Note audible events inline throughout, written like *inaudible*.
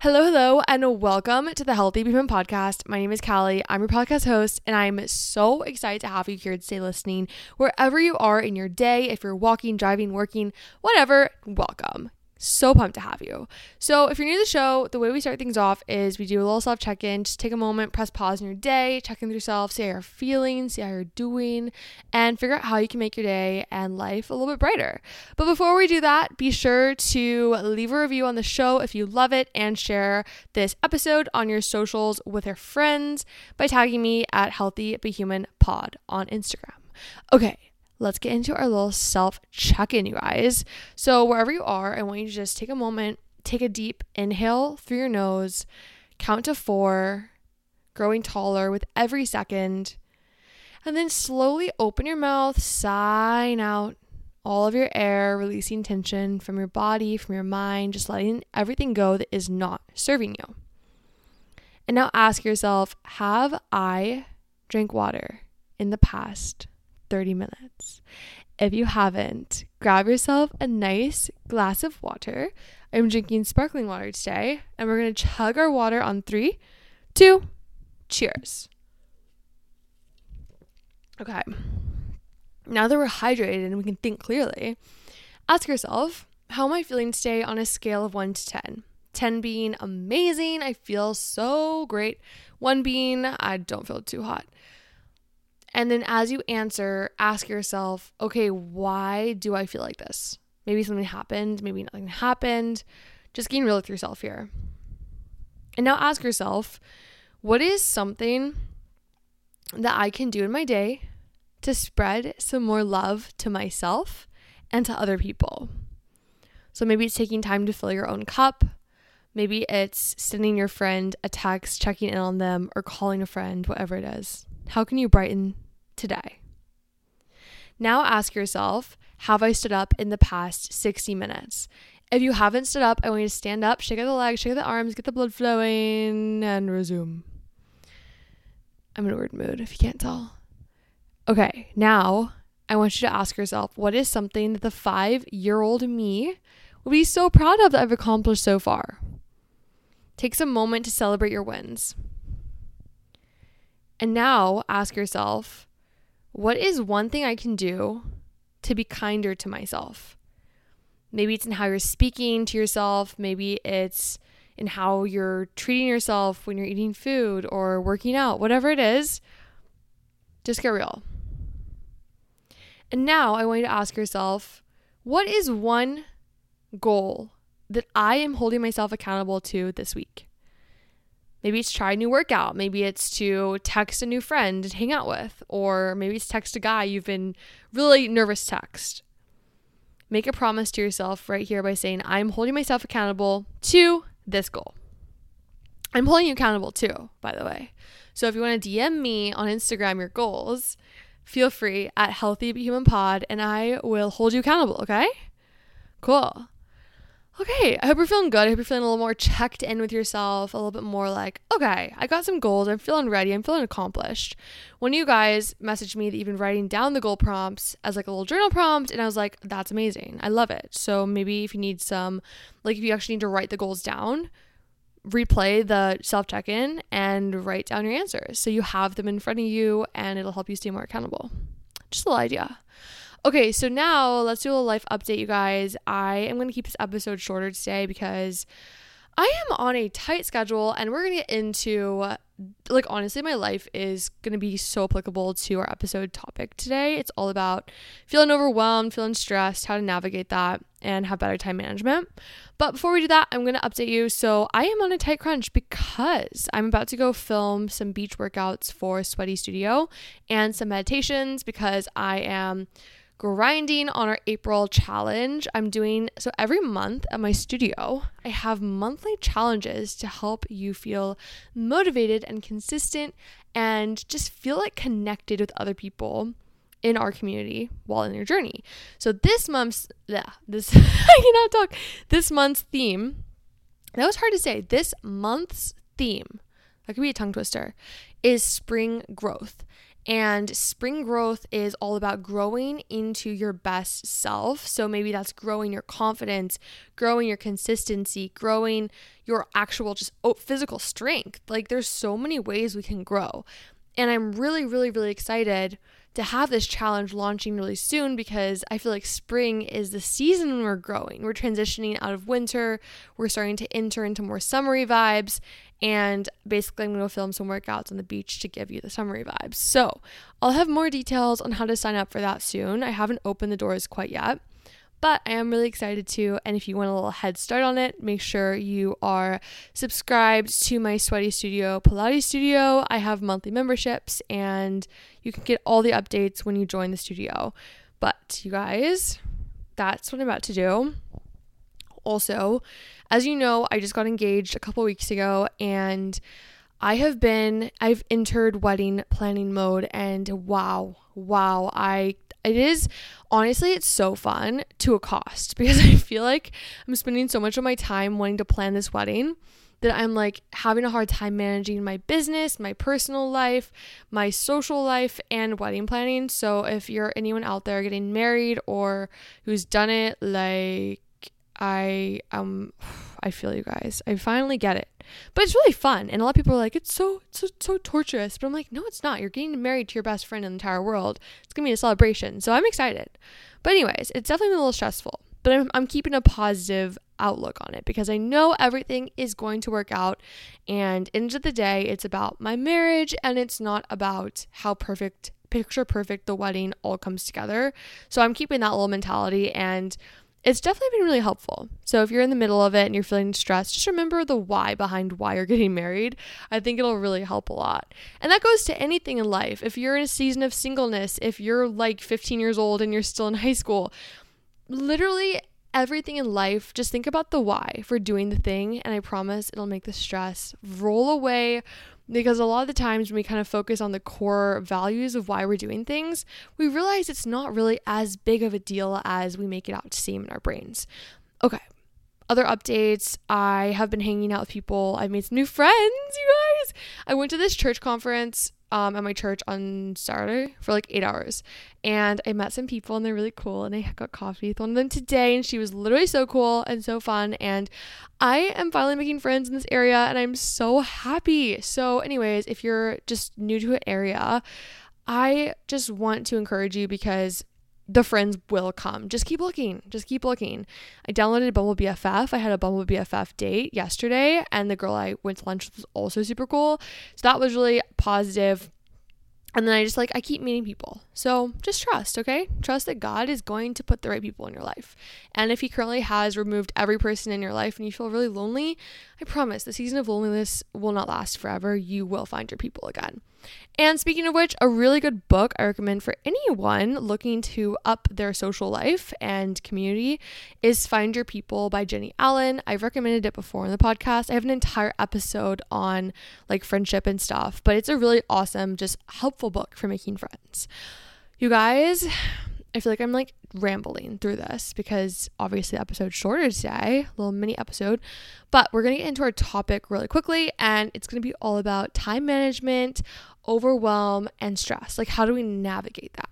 Hello, hello, and welcome to the Healthy Human Podcast. My name is Callie. I'm your podcast host, and I'm so excited to have you here today listening. Wherever you are in your day, if you're walking, driving, working, whatever, welcome. So pumped to have you. So, if you're new to the show, the way we start things off is we do a little self check in. Just take a moment, press pause in your day, check in with yourself, see how you're feeling, see how you're doing, and figure out how you can make your day and life a little bit brighter. But before we do that, be sure to leave a review on the show if you love it and share this episode on your socials with your friends by tagging me at Healthy But Human Pod on Instagram. Okay, let's get into our little self check in, you guys. So, wherever you are, I want you to just take a moment, take a deep inhale through your nose, count to four, growing taller with every second, and then slowly open your mouth, sighing out all of your air, releasing tension from your body, from your mind, just letting everything go that is not serving you. And now ask yourself Have I drank water in the past 30 minutes. If you haven't, grab yourself a nice glass of water. I'm drinking sparkling water today, and we're going to chug our water on three, two, cheers. Okay. Now that we're hydrated and we can think clearly, ask yourself, how am I feeling today on a scale of 1 to 10? 10 being amazing, I feel so great. 1 being I don't feel too hot. And then as you answer, ask yourself, okay, why do I feel like this? Maybe something happened, maybe nothing happened. Just getting real with yourself here. And now ask yourself, what is something that I can do in my day to spread some more love to myself and to other people? So maybe it's taking time to fill your own cup. Maybe it's sending your friend a text, checking in on them, or calling a friend, whatever it is. How can you brighten today? Now ask yourself, have I stood up in the past 60 minutes? If you haven't stood up, I want you to stand up, shake out the legs, shake out the arms, get the blood flowing, and resume. I'm in a weird mood if you can't tell. Okay, now I want you to ask yourself, what is something that the five year old me would be so proud of that I've accomplished so far? Take some moment to celebrate your wins. And now ask yourself, what is one thing I can do to be kinder to myself? Maybe it's in how you're speaking to yourself, maybe it's in how you're treating yourself when you're eating food or working out, whatever it is. Just get real. And now I want you to ask yourself, what is one goal that I am holding myself accountable to this week? Maybe it's try a new workout. Maybe it's to text a new friend to hang out with. Or maybe it's text a guy you've been really nervous text. Make a promise to yourself right here by saying, I'm holding myself accountable to this goal. I'm holding you accountable too, by the way. So if you want to DM me on Instagram your goals, feel free at Healthy Human Pod and I will hold you accountable, okay? Cool. Okay, I hope you're feeling good. I hope you're feeling a little more checked in with yourself, a little bit more like, okay, I got some goals. I'm feeling ready. I'm feeling accomplished. When you guys messaged me that you've been writing down the goal prompts as like a little journal prompt, and I was like, that's amazing. I love it. So maybe if you need some, like if you actually need to write the goals down, replay the self check in and write down your answers so you have them in front of you and it'll help you stay more accountable. Just a little idea. Okay, so now let's do a life update, you guys. I am going to keep this episode shorter today because I am on a tight schedule and we're going to get into like honestly my life is going to be so applicable to our episode topic today. It's all about feeling overwhelmed, feeling stressed, how to navigate that and have better time management. But before we do that, I'm going to update you. So, I am on a tight crunch because I'm about to go film some beach workouts for Sweaty Studio and some meditations because I am grinding on our April challenge. I'm doing so every month at my studio, I have monthly challenges to help you feel motivated and consistent and just feel like connected with other people in our community while in your journey. So this month's yeah, this *laughs* I cannot talk. This month's theme, that was hard to say. This month's theme, that could be a tongue twister, is spring growth. And spring growth is all about growing into your best self. So maybe that's growing your confidence, growing your consistency, growing your actual just oh, physical strength. Like there's so many ways we can grow. And I'm really, really, really excited to have this challenge launching really soon because I feel like spring is the season when we're growing. We're transitioning out of winter, we're starting to enter into more summery vibes, and basically, I'm going to film some workouts on the beach to give you the summery vibes. So, I'll have more details on how to sign up for that soon. I haven't opened the doors quite yet, but I am really excited to. And if you want a little head start on it, make sure you are subscribed to my Sweaty Studio Pilates studio. I have monthly memberships, and you can get all the updates when you join the studio. But, you guys, that's what I'm about to do. Also, as you know, I just got engaged a couple weeks ago and I have been I've entered wedding planning mode and wow, wow, I it is honestly it's so fun to a cost *laughs* because I feel like I'm spending so much of my time wanting to plan this wedding that I'm like having a hard time managing my business, my personal life, my social life, and wedding planning. So, if you're anyone out there getting married or who's done it, like I um *sighs* I feel you guys. I finally get it. But it's really fun. And a lot of people are like, it's so it's so, so torturous. But I'm like, no, it's not. You're getting married to your best friend in the entire world. It's gonna be a celebration. So I'm excited. But anyways, it's definitely a little stressful. But I'm, I'm keeping a positive outlook on it because I know everything is going to work out. And end of the day, it's about my marriage and it's not about how perfect, picture perfect the wedding all comes together. So I'm keeping that little mentality and it's definitely been really helpful. So if you're in the middle of it and you're feeling stressed, just remember the why behind why you're *laughs* getting married. I think it'll really help a lot. And that goes to anything in life. If you're in a season of singleness, if you're like 15 years old and you're still in *laughs* high school, literally everything in life, just think about the why for doing the thing. And I promise it'll make the stress roll away because a lot of the times when we kind of focus on the core values of why we're doing things, we realize it's not really as big of a deal as we make it out to seem in our brains. Okay. Other updates, I have been hanging out with people. I've made some new friends, you guys. I went to this church conference um, at my church on Saturday for like eight hours. And I met some people and they're really cool. And I got coffee with one of them today and she was literally so cool and so fun. And I am finally making friends in this area and I'm so happy. So, anyways, if you're just new to an area, I just want to encourage you because the friends will come. Just keep looking. Just keep looking. I downloaded Bumble BFF. I had a Bumble BFF date yesterday, and the girl I went to lunch with was also super cool. So that was really positive. And then I just like, I keep meeting people. So just trust, okay? Trust that God is going to put the right people in your life. And if He currently has removed every person in your life and you feel really lonely, I promise the season of loneliness will not last forever. You will find your people again. And speaking of which, a really good book I recommend for anyone looking to up their social life and community is Find Your People by Jennie Allen. I've recommended it before in the podcast. I have an entire episode on like friendship and stuff, but it's a really awesome, just helpful book for making friends. You guys, I feel like I'm like rambling through this because obviously the episode's shorter today, a little mini episode. But we're gonna get into our topic really quickly, and it's gonna be all about time management, overwhelm, and stress. Like, how do we navigate that?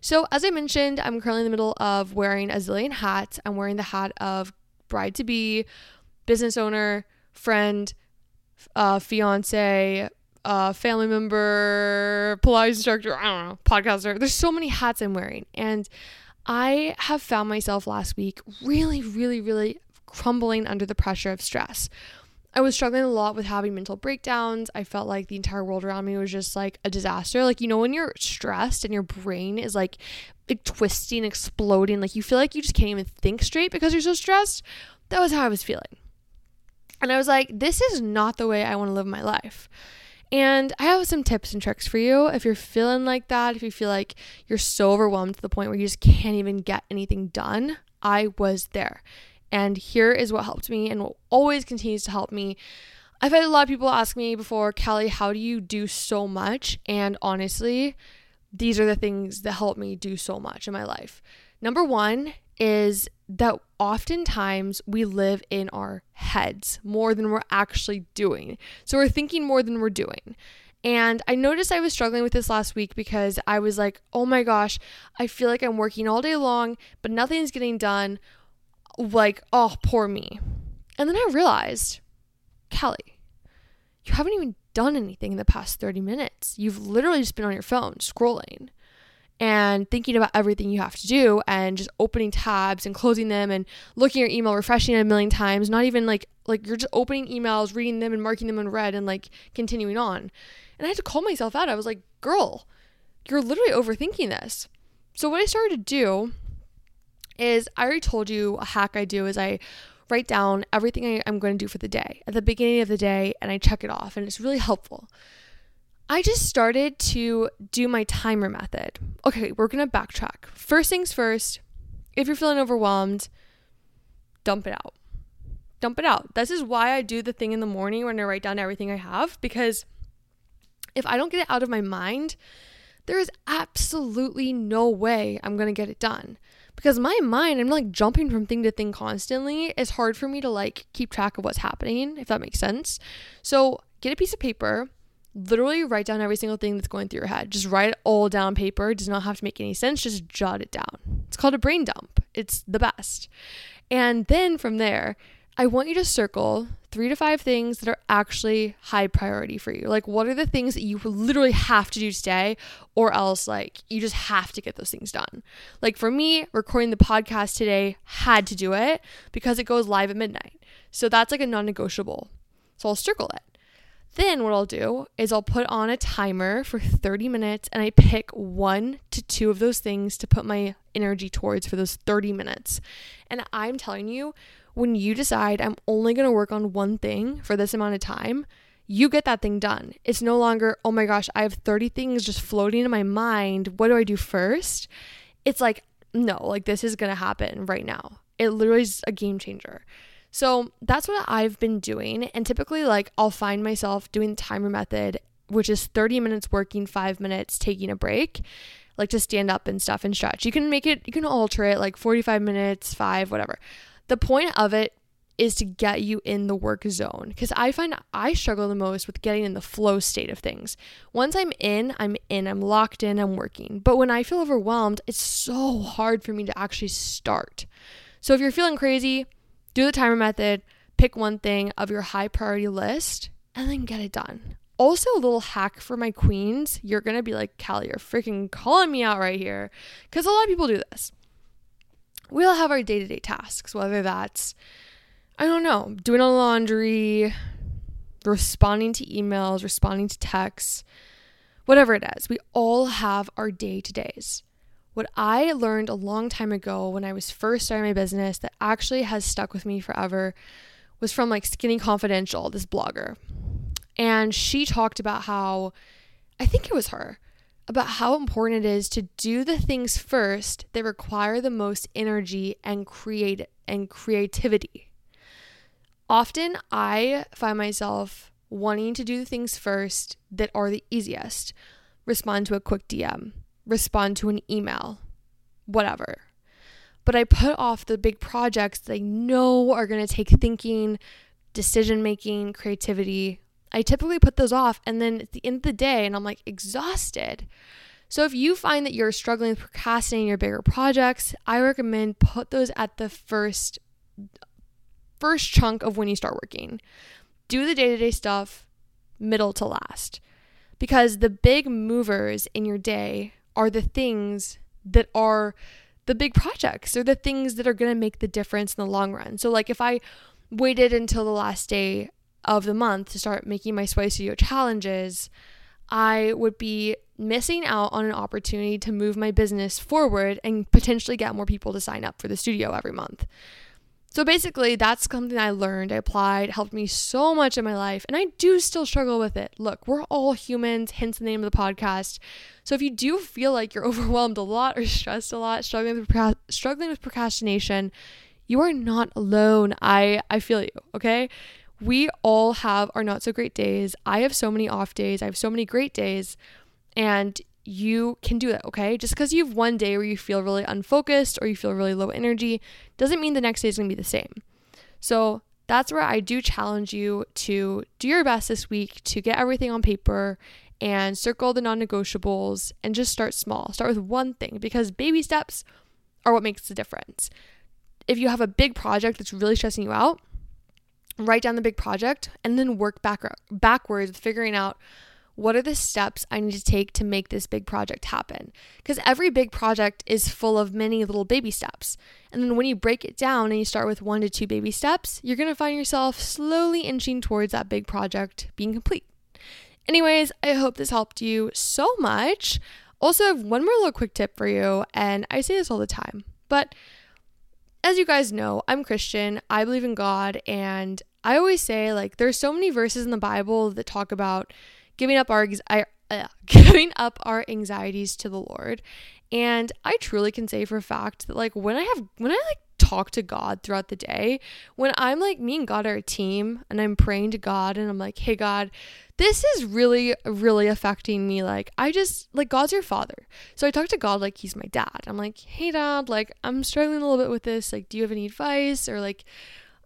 So, as I mentioned, I'm currently in the middle of wearing a zillion hats. I'm wearing the hat of bride to be, business owner, friend, uh, fiance, uh, family member, Pilates instructor, I don't know, podcaster. There's so many hats I'm wearing. And I have found myself last week really, really, really crumbling under the pressure of stress. I was struggling a lot with having mental breakdowns. I felt like the entire world around me was just like a disaster. Like, you know, when you're stressed and your brain is like, like twisting, exploding, like you feel like you just can't even think straight because you're so stressed. That was how I was feeling. And I was like, this is not the way I want to live my life. And I have some tips and tricks for you if you're feeling like that, if you feel like you're so overwhelmed to the point where you just can't even get anything done. I was there. And here is what helped me and what always continues to help me. I've had a lot of people ask me before, Callie, how do you do so much? And honestly, these are the things that help me do so much in my life. Number one is that oftentimes we live in our heads more than we're actually doing. So we're thinking more than we're doing. And I noticed I was struggling with this last week because I was like, oh my gosh, I feel like I'm working all day long, but nothing's getting done. Like, oh, poor me. And then I realized, Callie, you haven't even done anything in the past 30 minutes. You've literally just been on your phone scrolling and thinking about everything you have to do and just opening tabs and closing them and looking at your email, refreshing it a million times, not even like like you're just opening emails, reading them and marking them in red and like continuing on. And I had to call myself out. I was like, "Girl, you're literally overthinking this." So what I started to do is I already told you a hack I do is I write down everything I, am going to do for the day at the beginning of the day and I check it off and it's really helpful. I just started to do my timer method. Okay, we're going to backtrack. First things first, if you're feeling overwhelmed, dump it out. Dump it out. This is why I do the thing in the morning when I write down everything I have because if I don't get it out of my mind, there is absolutely no way I'm going to get it done. Because my mind, I'm like jumping from thing to thing constantly. It's hard for me to like keep track of what's happening, if that makes sense. So get a piece of paper, literally write down every single thing that's going through your head. Just write it all down paper. It does not have to make any sense. Just jot it down. It's called a brain dump. It's the best. And then from there, I want you to circle three to five things that are actually high priority for you. Like, what are the things that you literally have to do today, or else, like, you just have to get those things done? Like, for me, recording the podcast today had to do it because it goes live at midnight. So that's like a non negotiable. So I'll circle it. Then what I'll do is I'll put on a timer for 30 minutes and I pick one to two of those things to put my energy towards for those 30 minutes. And I'm telling you, when you decide I'm only going to work on one thing for this amount of time, you get that thing done. It's no longer, oh my gosh, I have 30 things just floating in my mind. What do I do first? It's like, no, like this is going to happen right now. It literally is a game changer. So that's what I've been doing. And typically, like, I'll find myself doing the timer method, which is 30 minutes working, five minutes taking a break, like to stand up and stuff and stretch. You can make it, you can alter it like 45 minutes, five, whatever. The point of it is to get you in the work zone because I find I struggle the most with getting in the flow state of things. Once I'm in, I'm in, I'm locked in, I'm working. But when I feel overwhelmed, it's so hard for me to actually start. So if you're feeling crazy, do the timer method, pick one thing of your high priority list, and then get it done. Also, a little hack for my queens. You're gonna be like, Callie, you're freaking calling me out right here. Because a lot of people do this. We all have our day to day tasks, whether that's, I don't know, doing a laundry, responding to emails, responding to texts, whatever it is. We all have our day to days. What I learned a long time ago when I was first starting my business that actually has stuck with me forever was from like Skinny Confidential, this blogger. And she talked about how, I think it was her, about how important it is to do the things first that require the most energy and create and creativity. Often I find myself wanting to do the things first that are the easiest. Respond to a quick DM, respond to an email, whatever. But I put off the big projects that I know are going to take thinking, decision making, creativity. I typically put those off and then at the end of the day, and I'm like exhausted. So if you find that you're struggling with procrastinating your bigger projects, I recommend put those at the first first chunk of when you start working. Do the day-to-day stuff middle to last. Because the big movers in your day are the things that are the big projects. They're the things that are going to make the difference in the long run. So, like, if I waited until the last day of the month to start making my Sweaty Studio challenges, I would be missing out on an opportunity to move my business forward and potentially get more people to sign up for the studio every month. So basically, that's something I learned, I applied, helped me so much in my life, and I do still struggle with it. Look, we're all humans, hence the name of the podcast. So if you do feel like you're *laughs* overwhelmed a lot or stressed a lot, struggling with struggling with procrastination, you are not alone. I I feel you, okay? We all have our not so great days. I have so many off days. I have so many great days. And you can do it, okay? Just because you have one day where you feel really unfocused or you feel really low energy doesn't mean the next day is to be the same. So that's where I do challenge you to do your best this week to get everything on paper and circle the non negotiables and just start small. Start with one thing because baby steps are what makes the difference. If you have a big project that's really stressing you out, write down the big project and then work back backwards figuring out what are the steps I need to take to make this big project happen? Because every big project is full of many little baby steps. And then when you break it down and you start with one to two baby steps, you're going to find yourself slowly inching towards that big project being complete. Anyways, I hope this helped you so much. Also, I have one more little quick tip for you, and I say this all the time, but as you guys know, I'm Christian, I believe in God, and I always say, like, there's so many verses in the Bible that talk about giving up our uh, *laughs* giving up our anxieties to the Lord. And I truly can say for a fact that like when I have when I like talk to God throughout the day, when I'm like me and God are a team and I'm praying to God and I'm like, "Hey God, this is really really affecting me like I just like God's your father." So I talk to God like he's my dad. I'm like, "Hey dad, like I'm struggling a little bit with this. Like do you have any advice or like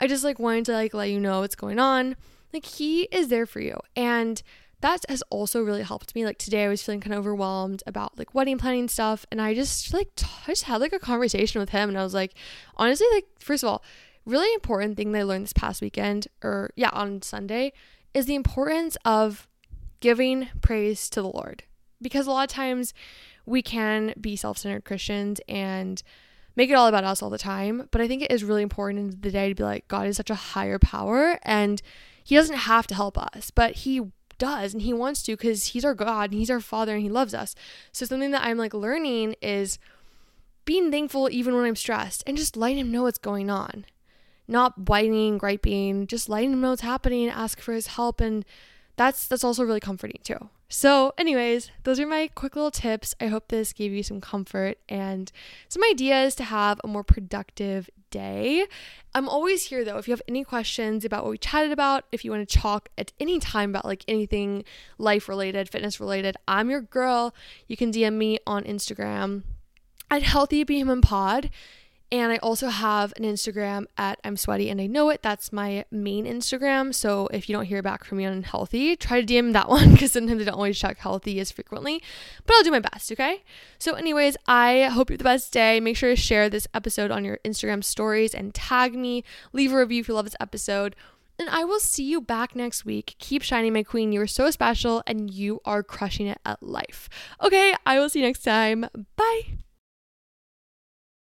I just like wanted to like let you know what's going on." Like he is there for you. And that has also really helped me. Like today, I was feeling kind of overwhelmed about like wedding planning stuff, and I just like t- I just had like a conversation with him, and I was like, honestly, like first of all, really important thing that I learned this past weekend, or yeah, on Sunday, is the importance of giving praise to the Lord, because a lot of times we can be self-centered Christians and make it all about us all the time, but I think it is really important in the day to be like, God is such a higher power, and He doesn't have to help us, but He does and he wants to because he's our God and he's our father and he loves us. So something that I'm like learning is being thankful even when I'm stressed and just letting him know what's going on. Not whining, griping, just letting him know what's happening, ask for his help and that's that's also really comforting too. So, anyways, those are my quick little tips. I hope this gave you some comfort and some ideas to have a more productive day. I'm always here though. If you have any questions about what we chatted about, if you want to talk at any time about like anything life related, fitness related, I'm your girl. You can DM me on Instagram at Healthy Human Pod. And I also have an Instagram at I'm Sweaty and I Know It. That's my main Instagram. So if you don't hear back from me on Healthy, try to DM that *laughs* one because sometimes I don't always check Healthy as frequently. But I'll do my best, okay? So, anyways, I hope you have the best day. Make sure to share this episode on your Instagram stories and tag me. Leave a review if you love this episode. And I will see you back next week. Keep shining, my queen. You are so special and you are crushing it at life. Okay, I will see you next time. Bye.